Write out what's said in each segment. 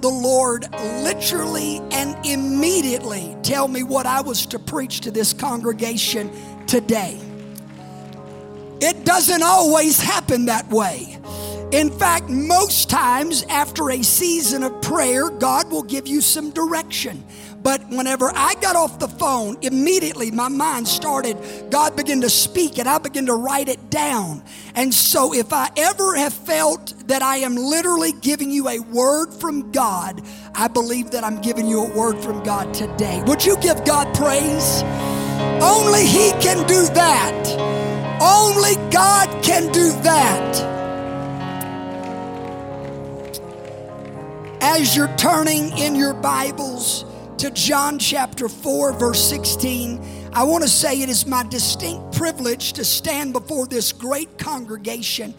the Lord literally and immediately tell me what I was to preach to this congregation today. It doesn't always happen that way. In fact, most times after a season of prayer, God will give you some direction. But whenever I got off the phone, immediately my mind started, God began to speak and I began to write it down. And so if I ever have felt that I am literally giving you a word from God, I believe that I'm giving you a word from God today. Would you give God praise? Only He can do that. Only God can do that. As you're turning in your Bibles, to John chapter 4, verse 16, I want to say it is my distinct privilege to stand before this great congregation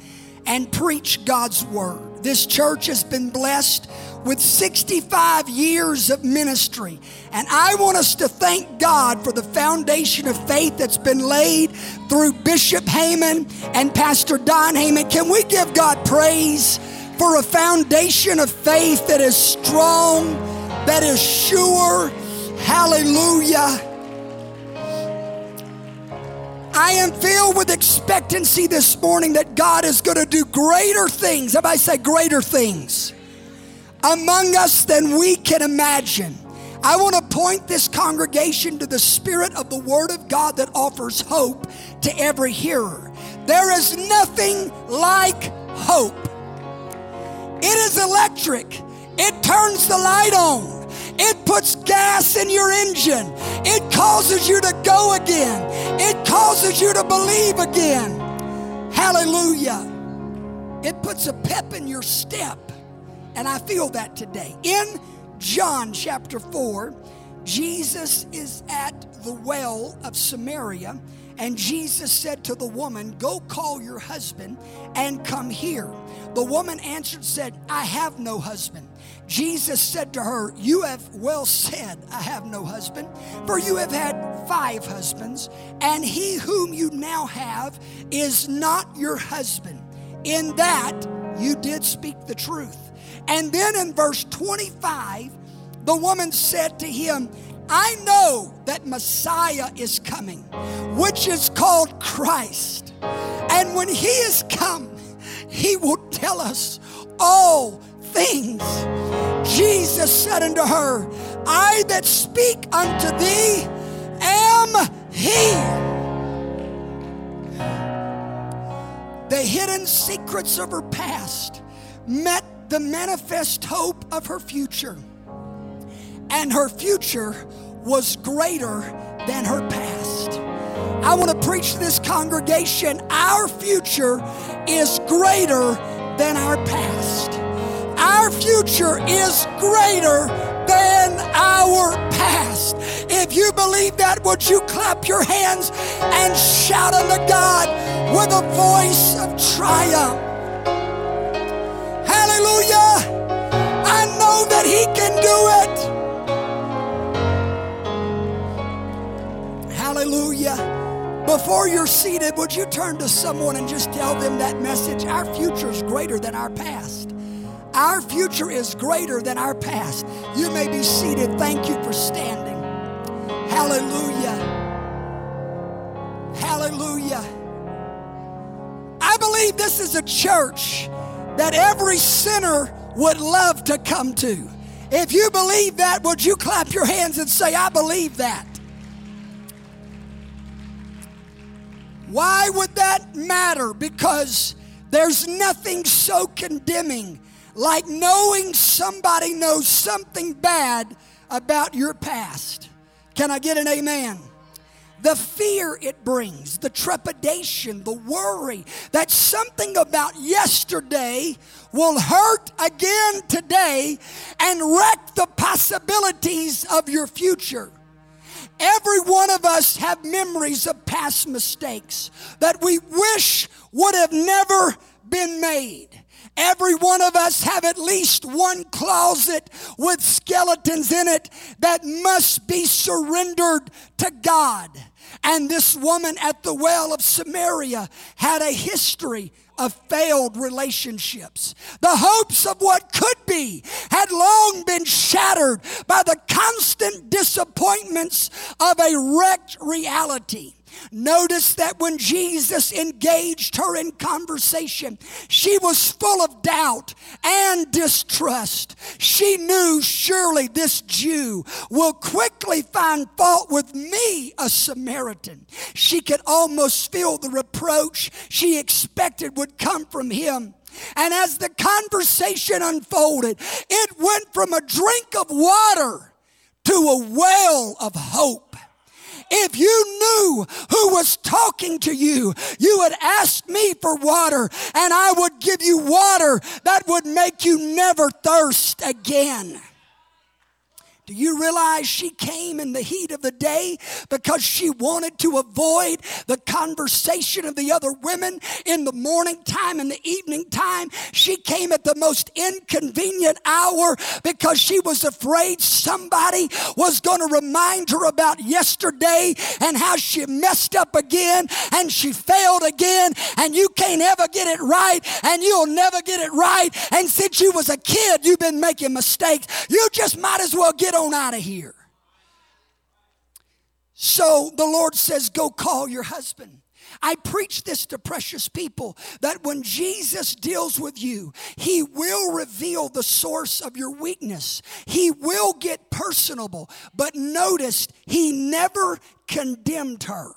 and preach God's word. This church has been blessed with 65 years of ministry. And I want us to thank God for the foundation of faith that's been laid through Bishop Heyman and Pastor Don Heyman. Can we give God praise for a foundation of faith that is strong? That is sure. Hallelujah. I am filled with expectancy this morning that God is going to do greater things. Everybody say greater things among us than we can imagine. I want to point this congregation to the Spirit of the Word of God that offers hope to every hearer. There is nothing like hope. It is electric, it turns the light on. It puts gas in your engine. It causes you to go again. It causes you to believe again. Hallelujah. It puts a pep in your step. And I feel that today. In John chapter 4, Jesus is at the well of Samaria. And Jesus said to the woman, Go call your husband and come here. The woman answered, said, I have no husband. Jesus said to her, You have well said, I have no husband, for you have had five husbands, and he whom you now have is not your husband. In that you did speak the truth. And then in verse 25, the woman said to him, I know that Messiah is coming, which is called Christ. And when he is come, he will tell us all things. Jesus said unto her, I that speak unto thee am he. The hidden secrets of her past met the manifest hope of her future. And her future was greater than her past. I want to preach to this congregation our future is greater than our past. Our future is greater than our past. If you believe that, would you clap your hands and shout unto God with a voice of triumph? Hallelujah! I know that He can do it. Hallelujah. Before you're seated, would you turn to someone and just tell them that message? Our future is greater than our past. Our future is greater than our past. You may be seated. Thank you for standing. Hallelujah. Hallelujah. I believe this is a church that every sinner would love to come to. If you believe that, would you clap your hands and say, I believe that? Why would that matter? Because there's nothing so condemning like knowing somebody knows something bad about your past. Can I get an amen? The fear it brings, the trepidation, the worry that something about yesterday will hurt again today and wreck the possibilities of your future. Every one of us have memories of past mistakes that we wish would have never been made. Every one of us have at least one closet with skeletons in it that must be surrendered to God. And this woman at the well of Samaria had a history of failed relationships. The hopes of what could be had long been shattered by the constant disappointments of a wrecked reality. Notice that when Jesus engaged her in conversation, she was full of doubt and distrust. She knew surely this Jew will quickly find fault with me, a Samaritan. She could almost feel the reproach she expected would come from him. And as the conversation unfolded, it went from a drink of water to a well of hope. If you knew who was talking to you, you would ask me for water, and I would give you water that would make you never thirst again. Do you realize she came in the heat of the day because she wanted to avoid the conversation of the other women in the morning time and the evening time? She came at the most inconvenient hour because she was afraid somebody was going to remind her about yesterday and how she messed up again and she failed again and you can't ever get it right and you'll never get it right. And since you was a kid, you've been making mistakes. You just might as well get out of here. So the Lord says, Go call your husband. I preach this to precious people that when Jesus deals with you, he will reveal the source of your weakness. He will get personable. But notice, he never condemned her.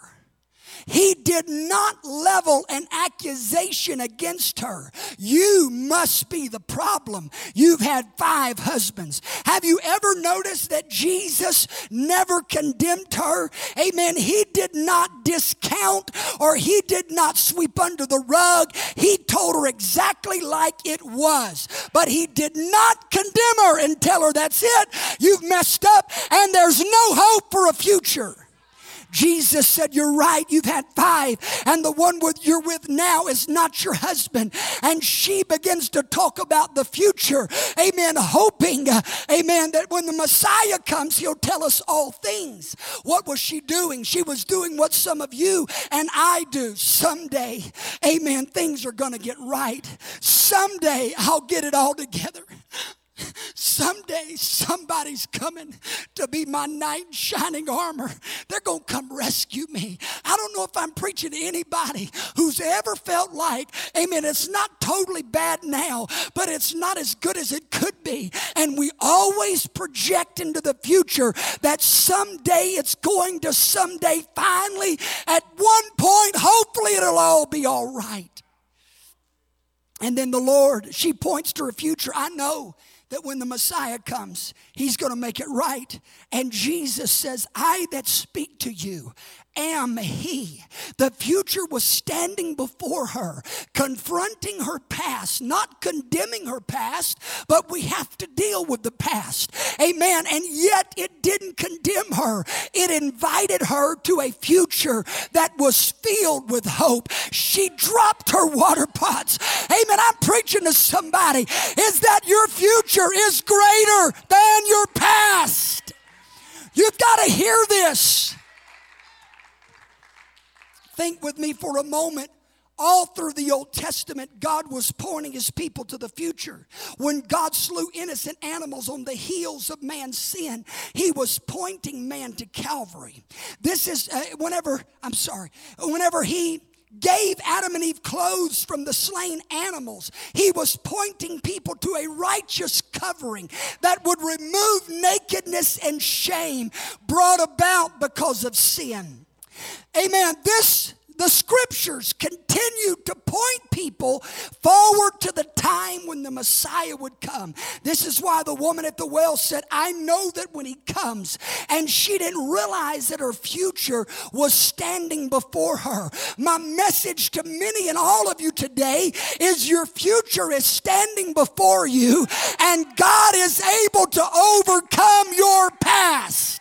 He did not level an accusation against her. You must be the problem. You've had five husbands. Have you ever noticed that Jesus never condemned her? Amen. He did not discount or he did not sweep under the rug. He told her exactly like it was. But he did not condemn her and tell her, that's it. You've messed up and there's no hope for a future. Jesus said, You're right, you've had five, and the one with you're with now is not your husband. And she begins to talk about the future, amen, hoping, uh, amen, that when the Messiah comes, he'll tell us all things. What was she doing? She was doing what some of you and I do. Someday, amen, things are going to get right. Someday I'll get it all together. Someday somebody's coming to be my knight in shining armor. They're going to come rescue me. I don't know if I'm preaching to anybody who's ever felt like, amen, it's not totally bad now, but it's not as good as it could be. And we always project into the future that someday it's going to someday finally, at one point, hopefully it'll all be all right. And then the Lord, she points to her future. I know that when the Messiah comes, he's going to make it right. And Jesus says, I that speak to you am he. The future was standing before her, confronting her past, not condemning her past, but we have to deal with the past. Amen. And yet it didn't condemn her, it invited her to a future that was filled with hope. She dropped her water pots. Amen. I'm preaching to somebody is that your future is greater than your past. You've got to hear this. Think with me for a moment. All through the Old Testament, God was pointing his people to the future. When God slew innocent animals on the heels of man's sin, he was pointing man to Calvary. This is uh, whenever, I'm sorry, whenever he gave Adam and Eve clothes from the slain animals. He was pointing people to a righteous covering that would remove nakedness and shame brought about because of sin. Amen. This the scriptures continue to point people forward to the time when the Messiah would come. This is why the woman at the well said, I know that when he comes, and she didn't realize that her future was standing before her. My message to many and all of you today is your future is standing before you, and God is able to overcome your past.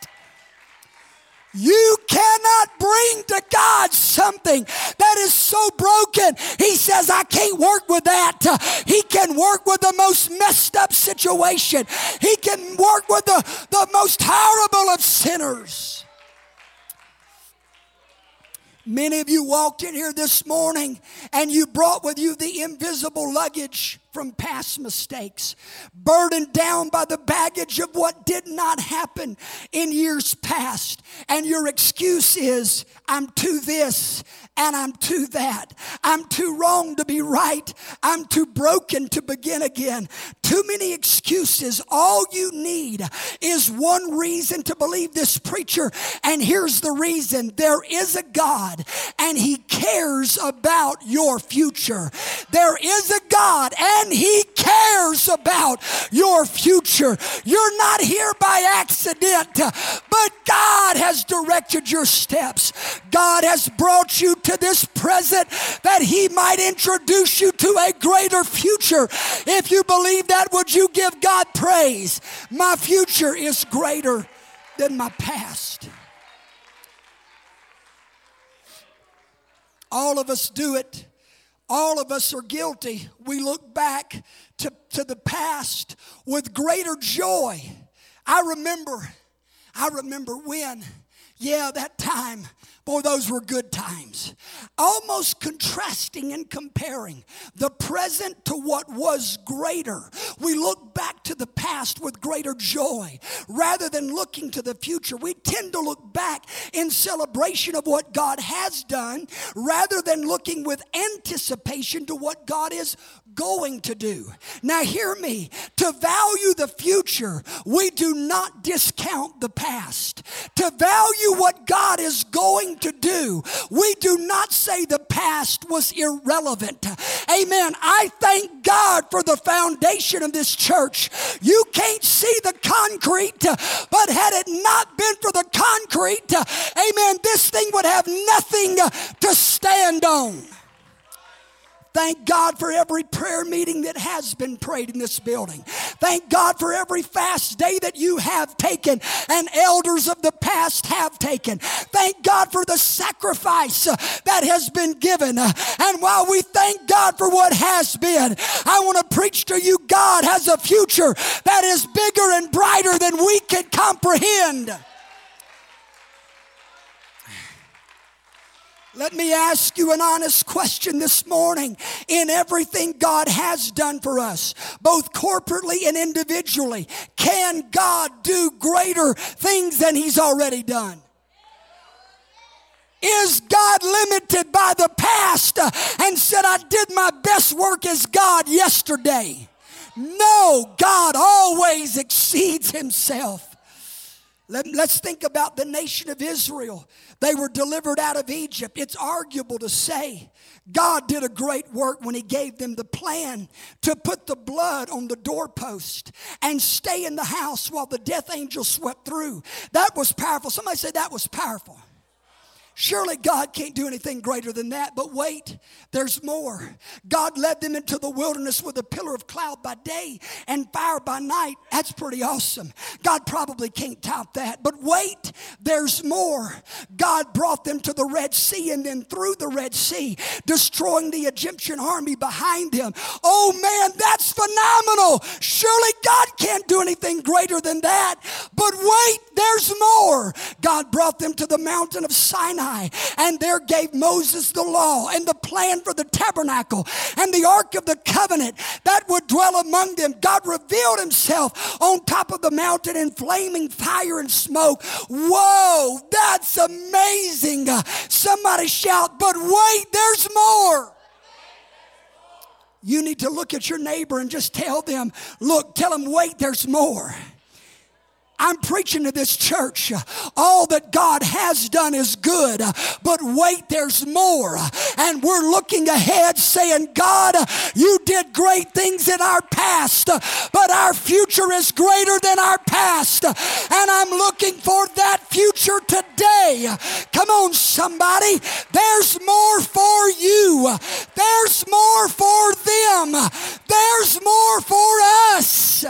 You cannot bring to God something that is so broken. He says, I can't work with that. He can work with the most messed up situation, He can work with the, the most horrible of sinners. Many of you walked in here this morning and you brought with you the invisible luggage from past mistakes, burdened down by the baggage of what did not happen in years past. And your excuse is, I'm too this and I'm too that. I'm too wrong to be right. I'm too broken to begin again. Too many excuses. All you need is one reason to believe this preacher. And here's the reason there is a God and He cares about your future. There is a God about your future. You're not here by accident, but God has directed your steps. God has brought you to this present that He might introduce you to a greater future. If you believe that, would you give God praise? My future is greater than my past. All of us do it. All of us are guilty. We look back to, to the past with greater joy. I remember, I remember when, yeah, that time Boy, those were good times. Almost contrasting and comparing the present to what was greater. We look back to the past with greater joy rather than looking to the future. We tend to look back in celebration of what God has done rather than looking with anticipation to what God is going to do. Now, hear me. To value the future, we do not discount the past. To value what God is going to do, we do not say the past was irrelevant. Amen. I thank God for the foundation of this church. You can't see the concrete, but had it not been for the concrete, amen, this thing would have nothing to stand on. Thank God for every prayer meeting that has been prayed in this building. Thank God for every fast day that you have taken and elders of the past have taken. Thank God for the sacrifice uh, that has been given. And while we thank God for what has been, I want to preach to you God has a future that is bigger and brighter than we can comprehend. Let me ask you an honest question this morning. In everything God has done for us, both corporately and individually, can God do greater things than He's already done? Is God limited by the past and said, I did my best work as God yesterday? No, God always exceeds Himself. Let, us think about the nation of Israel. They were delivered out of Egypt. It's arguable to say God did a great work when He gave them the plan to put the blood on the doorpost and stay in the house while the death angel swept through. That was powerful. Somebody said that was powerful. Surely God can't do anything greater than that. But wait, there's more. God led them into the wilderness with a pillar of cloud by day and fire by night. That's pretty awesome. God probably can't top that. But wait, there's more. God brought them to the Red Sea and then through the Red Sea, destroying the Egyptian army behind them. Oh man, that's phenomenal. Surely God can't do anything greater than that. But wait, there's more. God brought them to the mountain of Sinai And there gave Moses the law and the plan for the tabernacle and the ark of the covenant that would dwell among them. God revealed himself on top of the mountain in flaming fire and smoke. Whoa, that's amazing. Somebody shout, but wait, there's more. You need to look at your neighbor and just tell them, look, tell them, wait, there's more. I'm preaching to this church. All that God has done is good, but wait, there's more. And we're looking ahead saying, God, you did great things in our past, but our future is greater than our past. And I'm looking for that future today. Come on, somebody. There's more for you, there's more for them, there's more for us.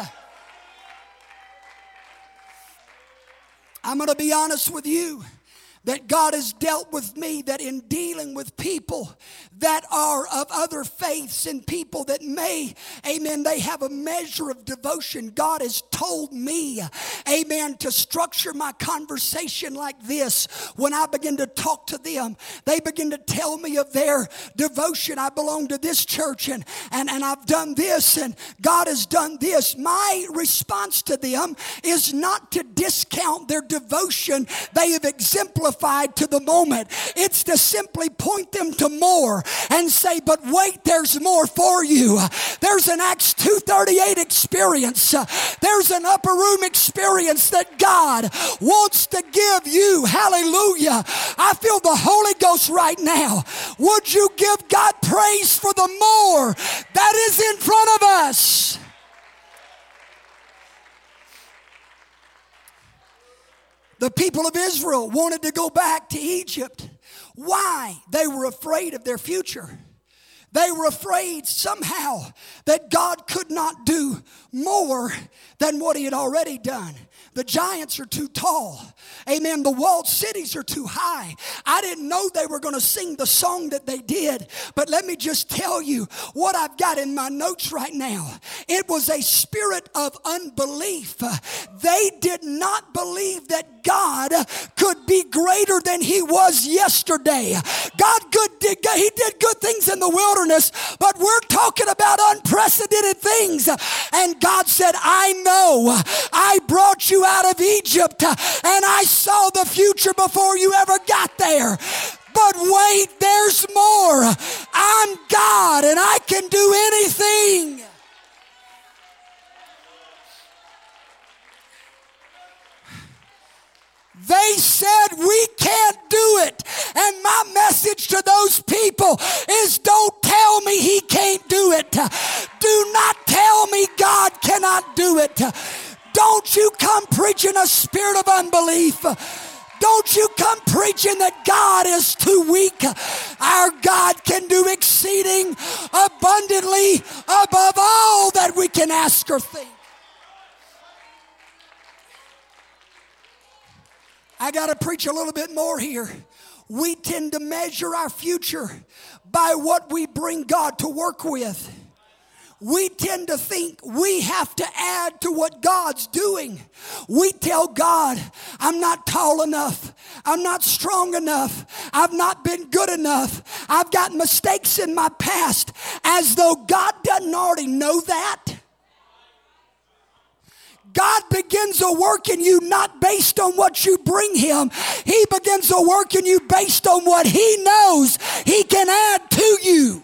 I'm going to be honest with you. That God has dealt with me that in dealing with people that are of other faiths and people that may, amen, they have a measure of devotion. God has told me, amen, to structure my conversation like this. When I begin to talk to them, they begin to tell me of their devotion. I belong to this church and, and, and I've done this and God has done this. My response to them is not to discount their devotion they have exemplified to the moment. It's to simply point them to more and say, but wait, there's more for you. There's an Acts 238 experience. There's an upper room experience that God wants to give you. Hallelujah. I feel the Holy Ghost right now. Would you give God praise for the more that is in front of us? The people of Israel wanted to go back to Egypt. Why? They were afraid of their future. They were afraid somehow that God could not do more than what He had already done. The giants are too tall. Amen. The walled cities are too high. I didn't know they were going to sing the song that they did, but let me just tell you what I've got in my notes right now. It was a spirit of unbelief. They did not believe that God could be greater than he was yesterday. God could he did good things in the wilderness, but we're talking about unprecedented things. And God said, "I know. I brought you out of Egypt and I saw the future before you ever got there. But wait, there's more. I'm God and I can do anything. They said, We can't do it. And my message to those people is don't tell me he can't do it. Do not tell me God cannot do it. Don't you come preaching a spirit of unbelief. Don't you come preaching that God is too weak. Our God can do exceeding abundantly above all that we can ask or think. I got to preach a little bit more here. We tend to measure our future by what we bring God to work with we tend to think we have to add to what God's doing. We tell God, I'm not tall enough. I'm not strong enough. I've not been good enough. I've got mistakes in my past, as though God doesn't already know that. God begins a work in you not based on what you bring Him. He begins a work in you based on what He knows He can add to you.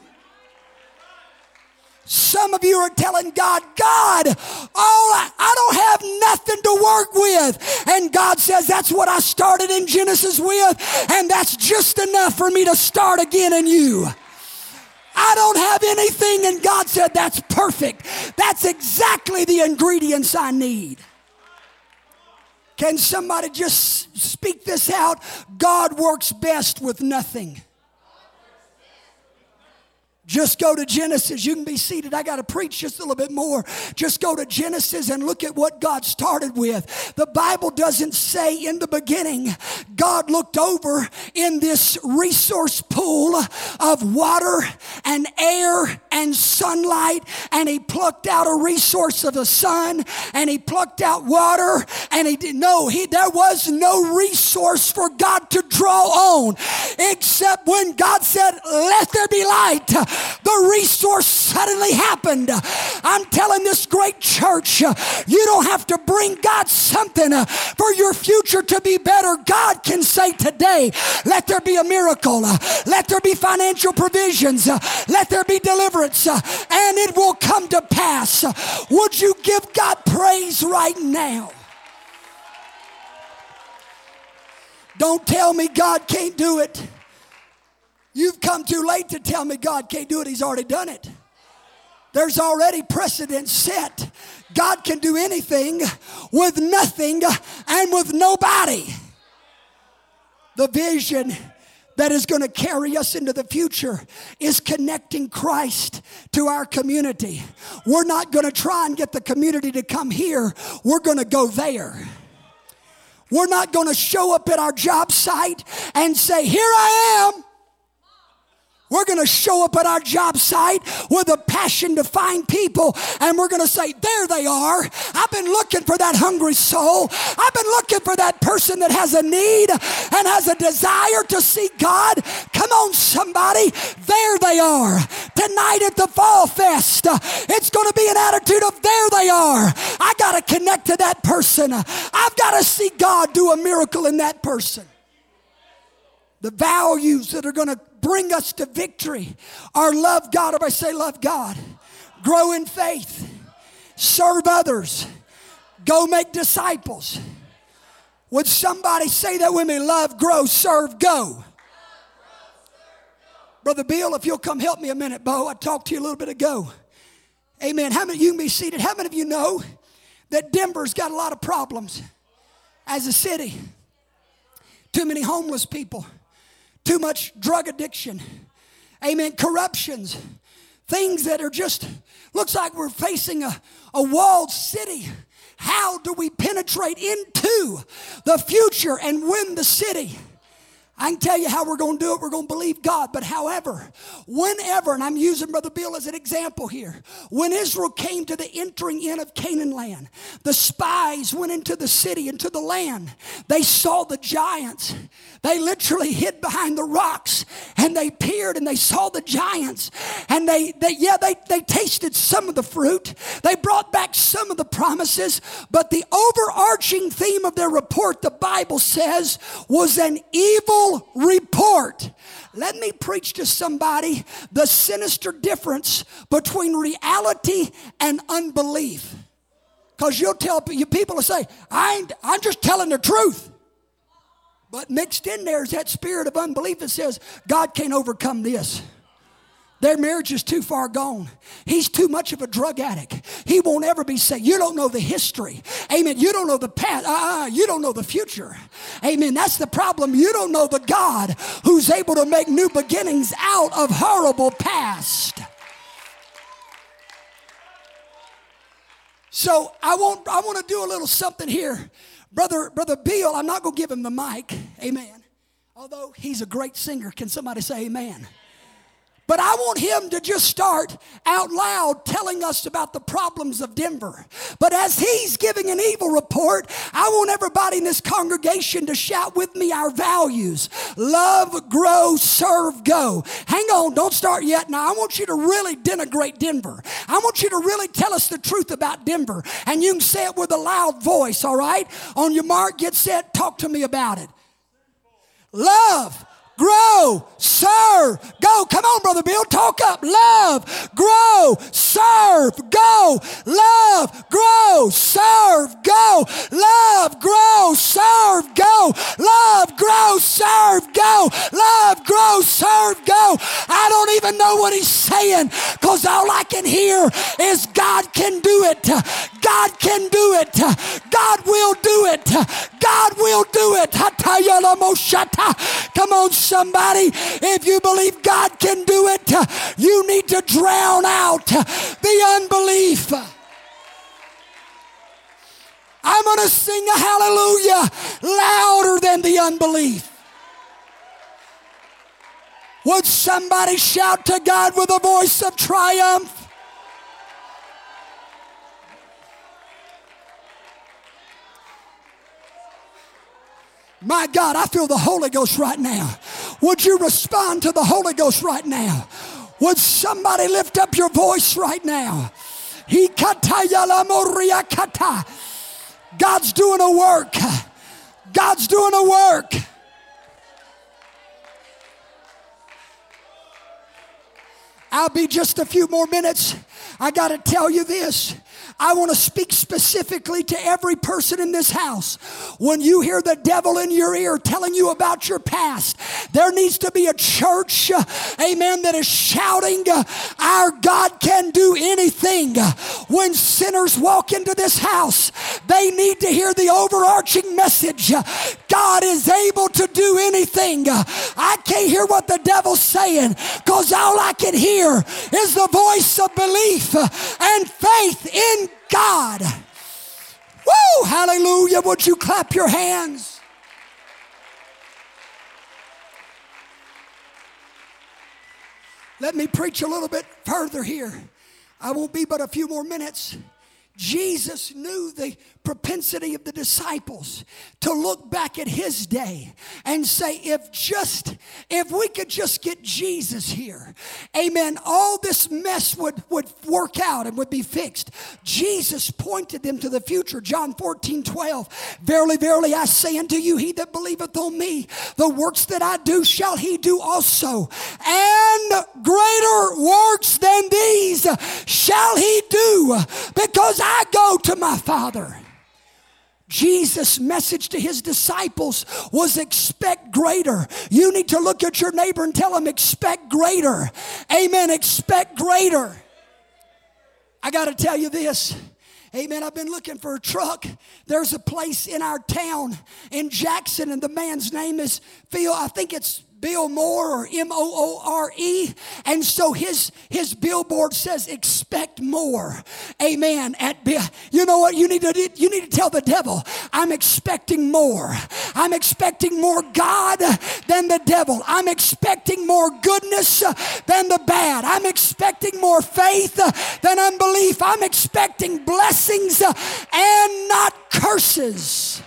Some of you are telling God, God, all I, I don't have nothing to work with. And God says, That's what I started in Genesis with, and that's just enough for me to start again in you. I don't have anything, and God said, That's perfect. That's exactly the ingredients I need. Can somebody just speak this out? God works best with nothing. Just go to Genesis. You can be seated. I got to preach just a little bit more. Just go to Genesis and look at what God started with. The Bible doesn't say in the beginning, God looked over in this resource pool of water and air and sunlight, and He plucked out a resource of the sun, and He plucked out water, and He did no, He there was no resource for God to draw on except when God said, Let there be light the resource suddenly happened. I'm telling this great church, you don't have to bring God something uh, for your future to be better. God can say today, let there be a miracle, let there be financial provisions, let there be deliverance, and it will come to pass. Would you give God praise right now? Don't tell me God can't do it. You've come too late to tell me God can't do it, He's already done it. There's already precedent set. God can do anything with nothing and with nobody. The vision that is going to carry us into the future is connecting Christ to our community. We're not going to try and get the community to come here, we're going to go there. We're not going to show up at our job site and say, Here I am. We're going to show up at our job site with a passion to find people, and we're going to say, There they are. I've been looking for that hungry soul. I've been looking for that person that has a need and has a desire to see God. Come on, somebody. There they are. Tonight at the Fall Fest, it's going to be an attitude of, There they are. I got to connect to that person. I've got to see God do a miracle in that person. The values that are going to bring us to victory our love God. Everybody say, love God. Grow in faith. Serve others. Go make disciples. Would somebody say that with me? Love, grow, serve, go. Brother Bill, if you'll come help me a minute, Bo. I talked to you a little bit ago. Amen. How many of you can be seated? How many of you know that Denver's got a lot of problems as a city? Too many homeless people too much drug addiction, amen, corruptions, things that are just, looks like we're facing a, a walled city. How do we penetrate into the future and win the city? I can tell you how we're going to do it. We're going to believe God. But however, whenever, and I'm using Brother Bill as an example here, when Israel came to the entering in of Canaan land, the spies went into the city, into the land. They saw the giants. They literally hid behind the rocks and they peered and they saw the giants. And they, they yeah, they, they tasted some of the fruit. They brought back some of the promises. But the overarching theme of their report, the Bible says, was an evil report. Let me preach to somebody the sinister difference between reality and unbelief. Because you'll tell you people to say, I ain't, I'm just telling the truth. But mixed in there is that spirit of unbelief that says, God can't overcome this. Their marriage is too far gone. He's too much of a drug addict. He won't ever be saved. You don't know the history. Amen. You don't know the past. Uh, uh, you don't know the future. Amen. That's the problem. You don't know the God who's able to make new beginnings out of horrible past. So I want I want to do a little something here. Brother, Brother Bill, I'm not gonna give him the mic. Amen. Although he's a great singer. Can somebody say amen? But I want him to just start out loud telling us about the problems of Denver. But as he's giving an evil report, I want everybody in this congregation to shout with me our values love, grow, serve, go. Hang on, don't start yet. Now, I want you to really denigrate Denver. I want you to really tell us the truth about Denver. And you can say it with a loud voice, all right? On your mark, get set, talk to me about it. Love, grow, serve, go. Come on, Brother Bill, talk up. Love, grow, serve, go. Love, grow, serve, go. Love, grow, serve, go. Love, grow, serve, go. Love, grow, serve, go. I don't even know what he's saying because all I can hear is God can do it. God can do it. God will do it. God will do it. Come on, somebody. If you believe God can do it, you need to drown out the unbelief. I'm going to sing a hallelujah louder than the unbelief. Would somebody shout to God with a voice of triumph? My God, I feel the Holy Ghost right now. Would you respond to the Holy Ghost right now? Would somebody lift up your voice right now? God's doing a work. God's doing a work. I'll be just a few more minutes. I got to tell you this. I want to speak specifically to every person in this house. When you hear the devil in your ear telling you about your past, there needs to be a church, uh, amen, that is shouting, uh, Our God can do anything. When sinners walk into this house, they need to hear the overarching message God is able to do anything. I can't hear what the devil's saying because all I can hear is the voice of belief and faith in God. Woo! Hallelujah. Would you clap your hands? Let me preach a little bit further here. I won't be but a few more minutes. Jesus knew the propensity of the disciples to look back at his day and say, if just, if we could just get Jesus here, amen, all this mess would, would work out and would be fixed. Jesus pointed them to the future. John 14, 12. Verily, verily, I say unto you, he that believeth on me, the works that I do shall he do also. And greater works than these shall he do, because I go to my Father. Jesus' message to his disciples was expect greater. You need to look at your neighbor and tell him, expect greater. Amen. Expect greater. I got to tell you this. Amen. I've been looking for a truck. There's a place in our town in Jackson, and the man's name is Phil. I think it's Bill Moore or M O O R E. And so his his billboard says expect more. Amen. At Bill. you know what you need to you need to tell the devil, I'm expecting more. I'm expecting more God than the devil. I'm expecting more goodness than the bad. I'm expecting more faith than unbelief. I'm expecting blessings and not curses.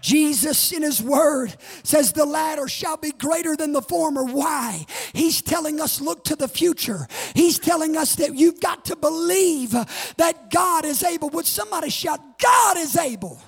Jesus in his word says the latter shall be greater than the former. Why? He's telling us look to the future. He's telling us that you've got to believe that God is able. Would somebody shout, God is able?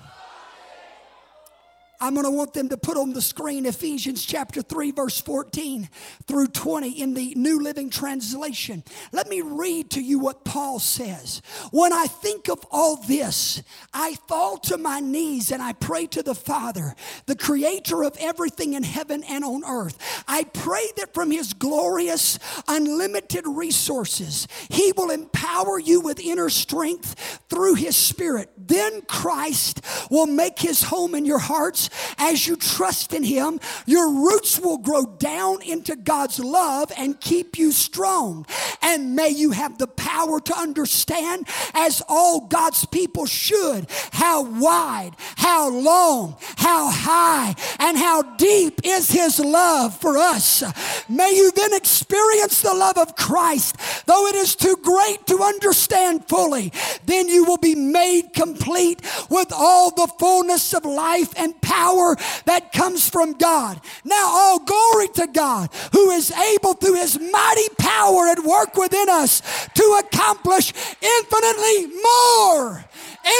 I'm going to want them to put on the screen Ephesians chapter 3, verse 14 through 20 in the New Living Translation. Let me read to you what Paul says. When I think of all this, I fall to my knees and I pray to the Father, the creator of everything in heaven and on earth. I pray that from his glorious, unlimited resources, he will empower you with inner strength through his spirit. Then Christ will make his home in your hearts as you trust in Him, your roots will grow down into God's love and keep you strong. And may you have the power to understand, as all God's people should, how wide, how long, how high, and how deep is His love for us. May you then experience the love of Christ, though it is too great to understand fully. Then you will be made complete with all the fullness of life and power power that comes from God. Now, all glory to God who is able through his mighty power at work within us to accomplish infinitely more,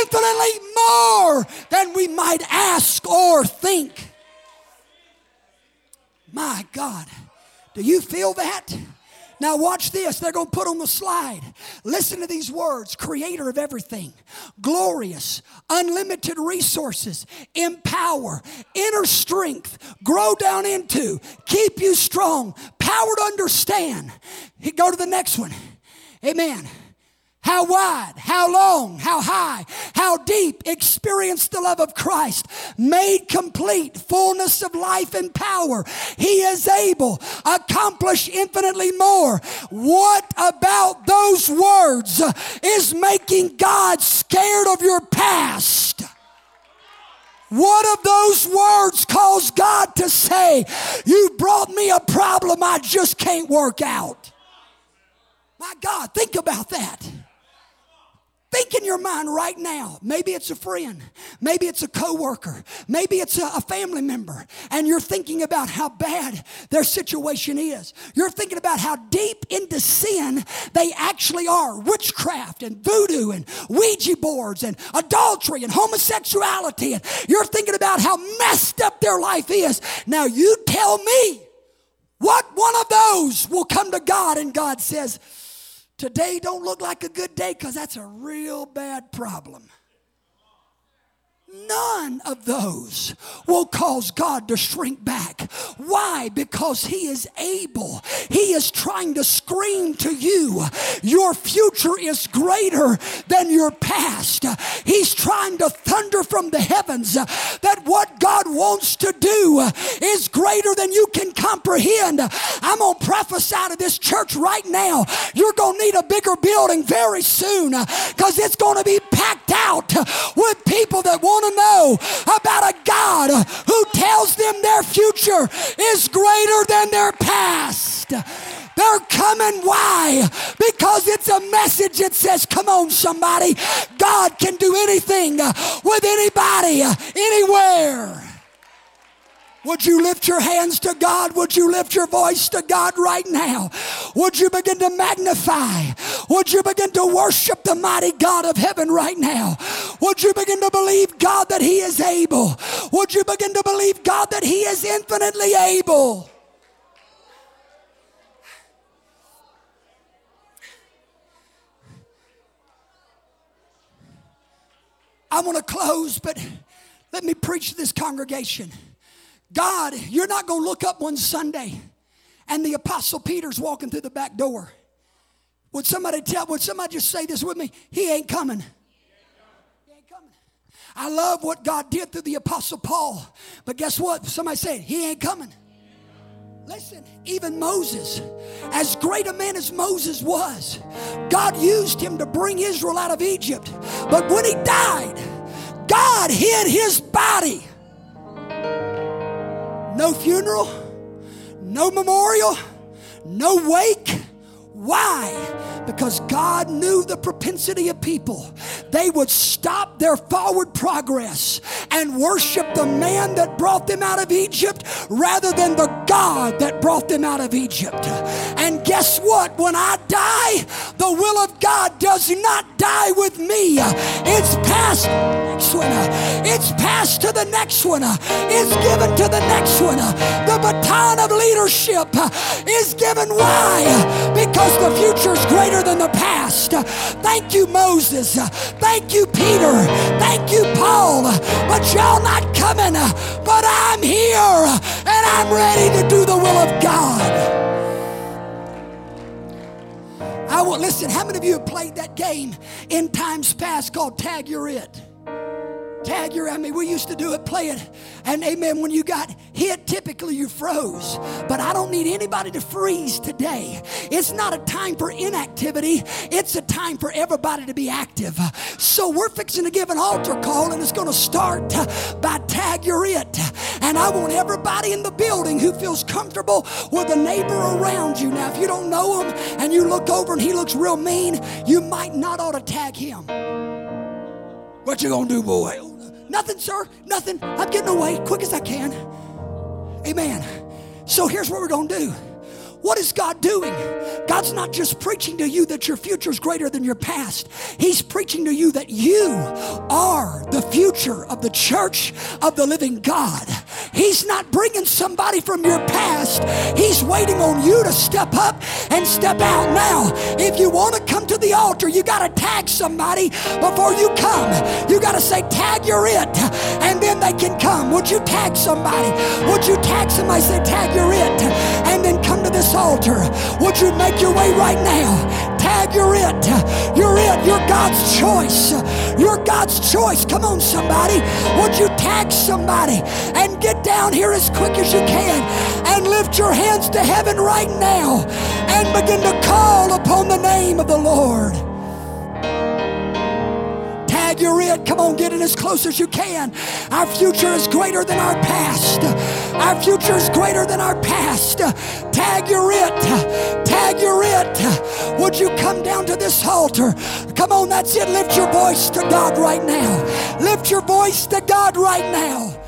infinitely more than we might ask or think. My God, do you feel that? Now, watch this. They're going to put on the slide. Listen to these words creator of everything, glorious, unlimited resources, empower, inner strength, grow down into, keep you strong, power to understand. Go to the next one. Amen. How wide, how long, how high, how deep, experience the love of Christ, made complete, fullness of life and power. He is able, accomplish infinitely more. What about those words is making God scared of your past? What of those words cause God to say, You brought me a problem I just can't work out? My God, think about that. Think in your mind right now. Maybe it's a friend. Maybe it's a coworker. Maybe it's a, a, family member. And you're thinking about how bad their situation is. You're thinking about how deep into sin they actually are. Witchcraft and voodoo and Ouija boards and adultery and homosexuality. And you're thinking about how messed up their life is. Now you tell me what one of those will come to God and God says, Today don't look like a good day because that's a real bad problem. None of those will cause God to shrink back. Why? Because He is able. He is trying to scream to you, your future is greater than your past. He's trying to thunder from the heavens that what God wants to do is greater than you can comprehend. I'm going to prophesy to this church right now. You're going to need a bigger building very soon because it's going to be packed out with people that want to know about a God who tells them their future is greater than their past. They're coming. Why? Because it's a message that says, Come on, somebody. God can do anything with anybody, anywhere. Would you lift your hands to God? Would you lift your voice to God right now? Would you begin to magnify? Would you begin to worship the mighty God of heaven right now? Would you begin to believe God that He is able? Would you begin to believe God that He is infinitely able? I want to close, but let me preach to this congregation. God, you're not going to look up one Sunday and the Apostle Peter's walking through the back door. Would somebody tell, would somebody just say this with me? He ain't coming. He ain't coming. I love what God did through the Apostle Paul. But guess what? Somebody said, He ain't coming. Listen, even Moses, as great a man as Moses was, God used him to bring Israel out of Egypt. But when he died, God hid his body. No funeral, no memorial, no wake. Why? because God knew the propensity of people. They would stop their forward progress and worship the man that brought them out of Egypt rather than the God that brought them out of Egypt. And guess what? When I die, the will of God does not die with me. It's passed next one. It's passed to the next one. It's given to the next one. The baton of leadership is given. Why? Because the future is greater than the past. Thank you, Moses. Thank you, Peter. Thank you, Paul. But y'all not coming. But and I'm ready to do the will of God. I will listen. How many of you have played that game in times past called Tag You're It? Tag your, I mean, we used to do it, play it. And amen, when you got hit, typically you froze. But I don't need anybody to freeze today. It's not a time for inactivity, it's a time for everybody to be active. So we're fixing to give an altar call, and it's going to start by Tag Your It. And I want everybody in the building who feels comfortable with a neighbor around you. Now, if you don't know him and you look over and he looks real mean, you might not ought to tag him. What you gonna do, boy? Nothing, sir. Nothing. I'm getting away quick as I can. Amen. So here's what we're going to do. What is God doing? God's not just preaching to you that your future is greater than your past. He's preaching to you that you are the future of the church of the living God. He's not bringing somebody from your past. He's waiting on you to step up and step out. Now, if you want to come to the altar, you got to tag somebody before you come. You got to say, tag you're it, and then they can come. Would you tag somebody? Would you tag somebody? Say, tag you're it, and then come to this altar. Would you make your way right now? Tag, you're it. You're it. You're God's choice. You're God's choice. Come on, somebody. Would you tag somebody and get down here as quick as you can and lift your hands to heaven right now and begin to call upon the name of the Lord? Tag, you're it. Come on, get in as close as you can. Our future is greater than our past. Our future is greater than our past. Tag, you're it. Tag, you're it. Would you come down to this altar? Come on, that's it. Lift your voice to God right now. Lift your voice to God right now.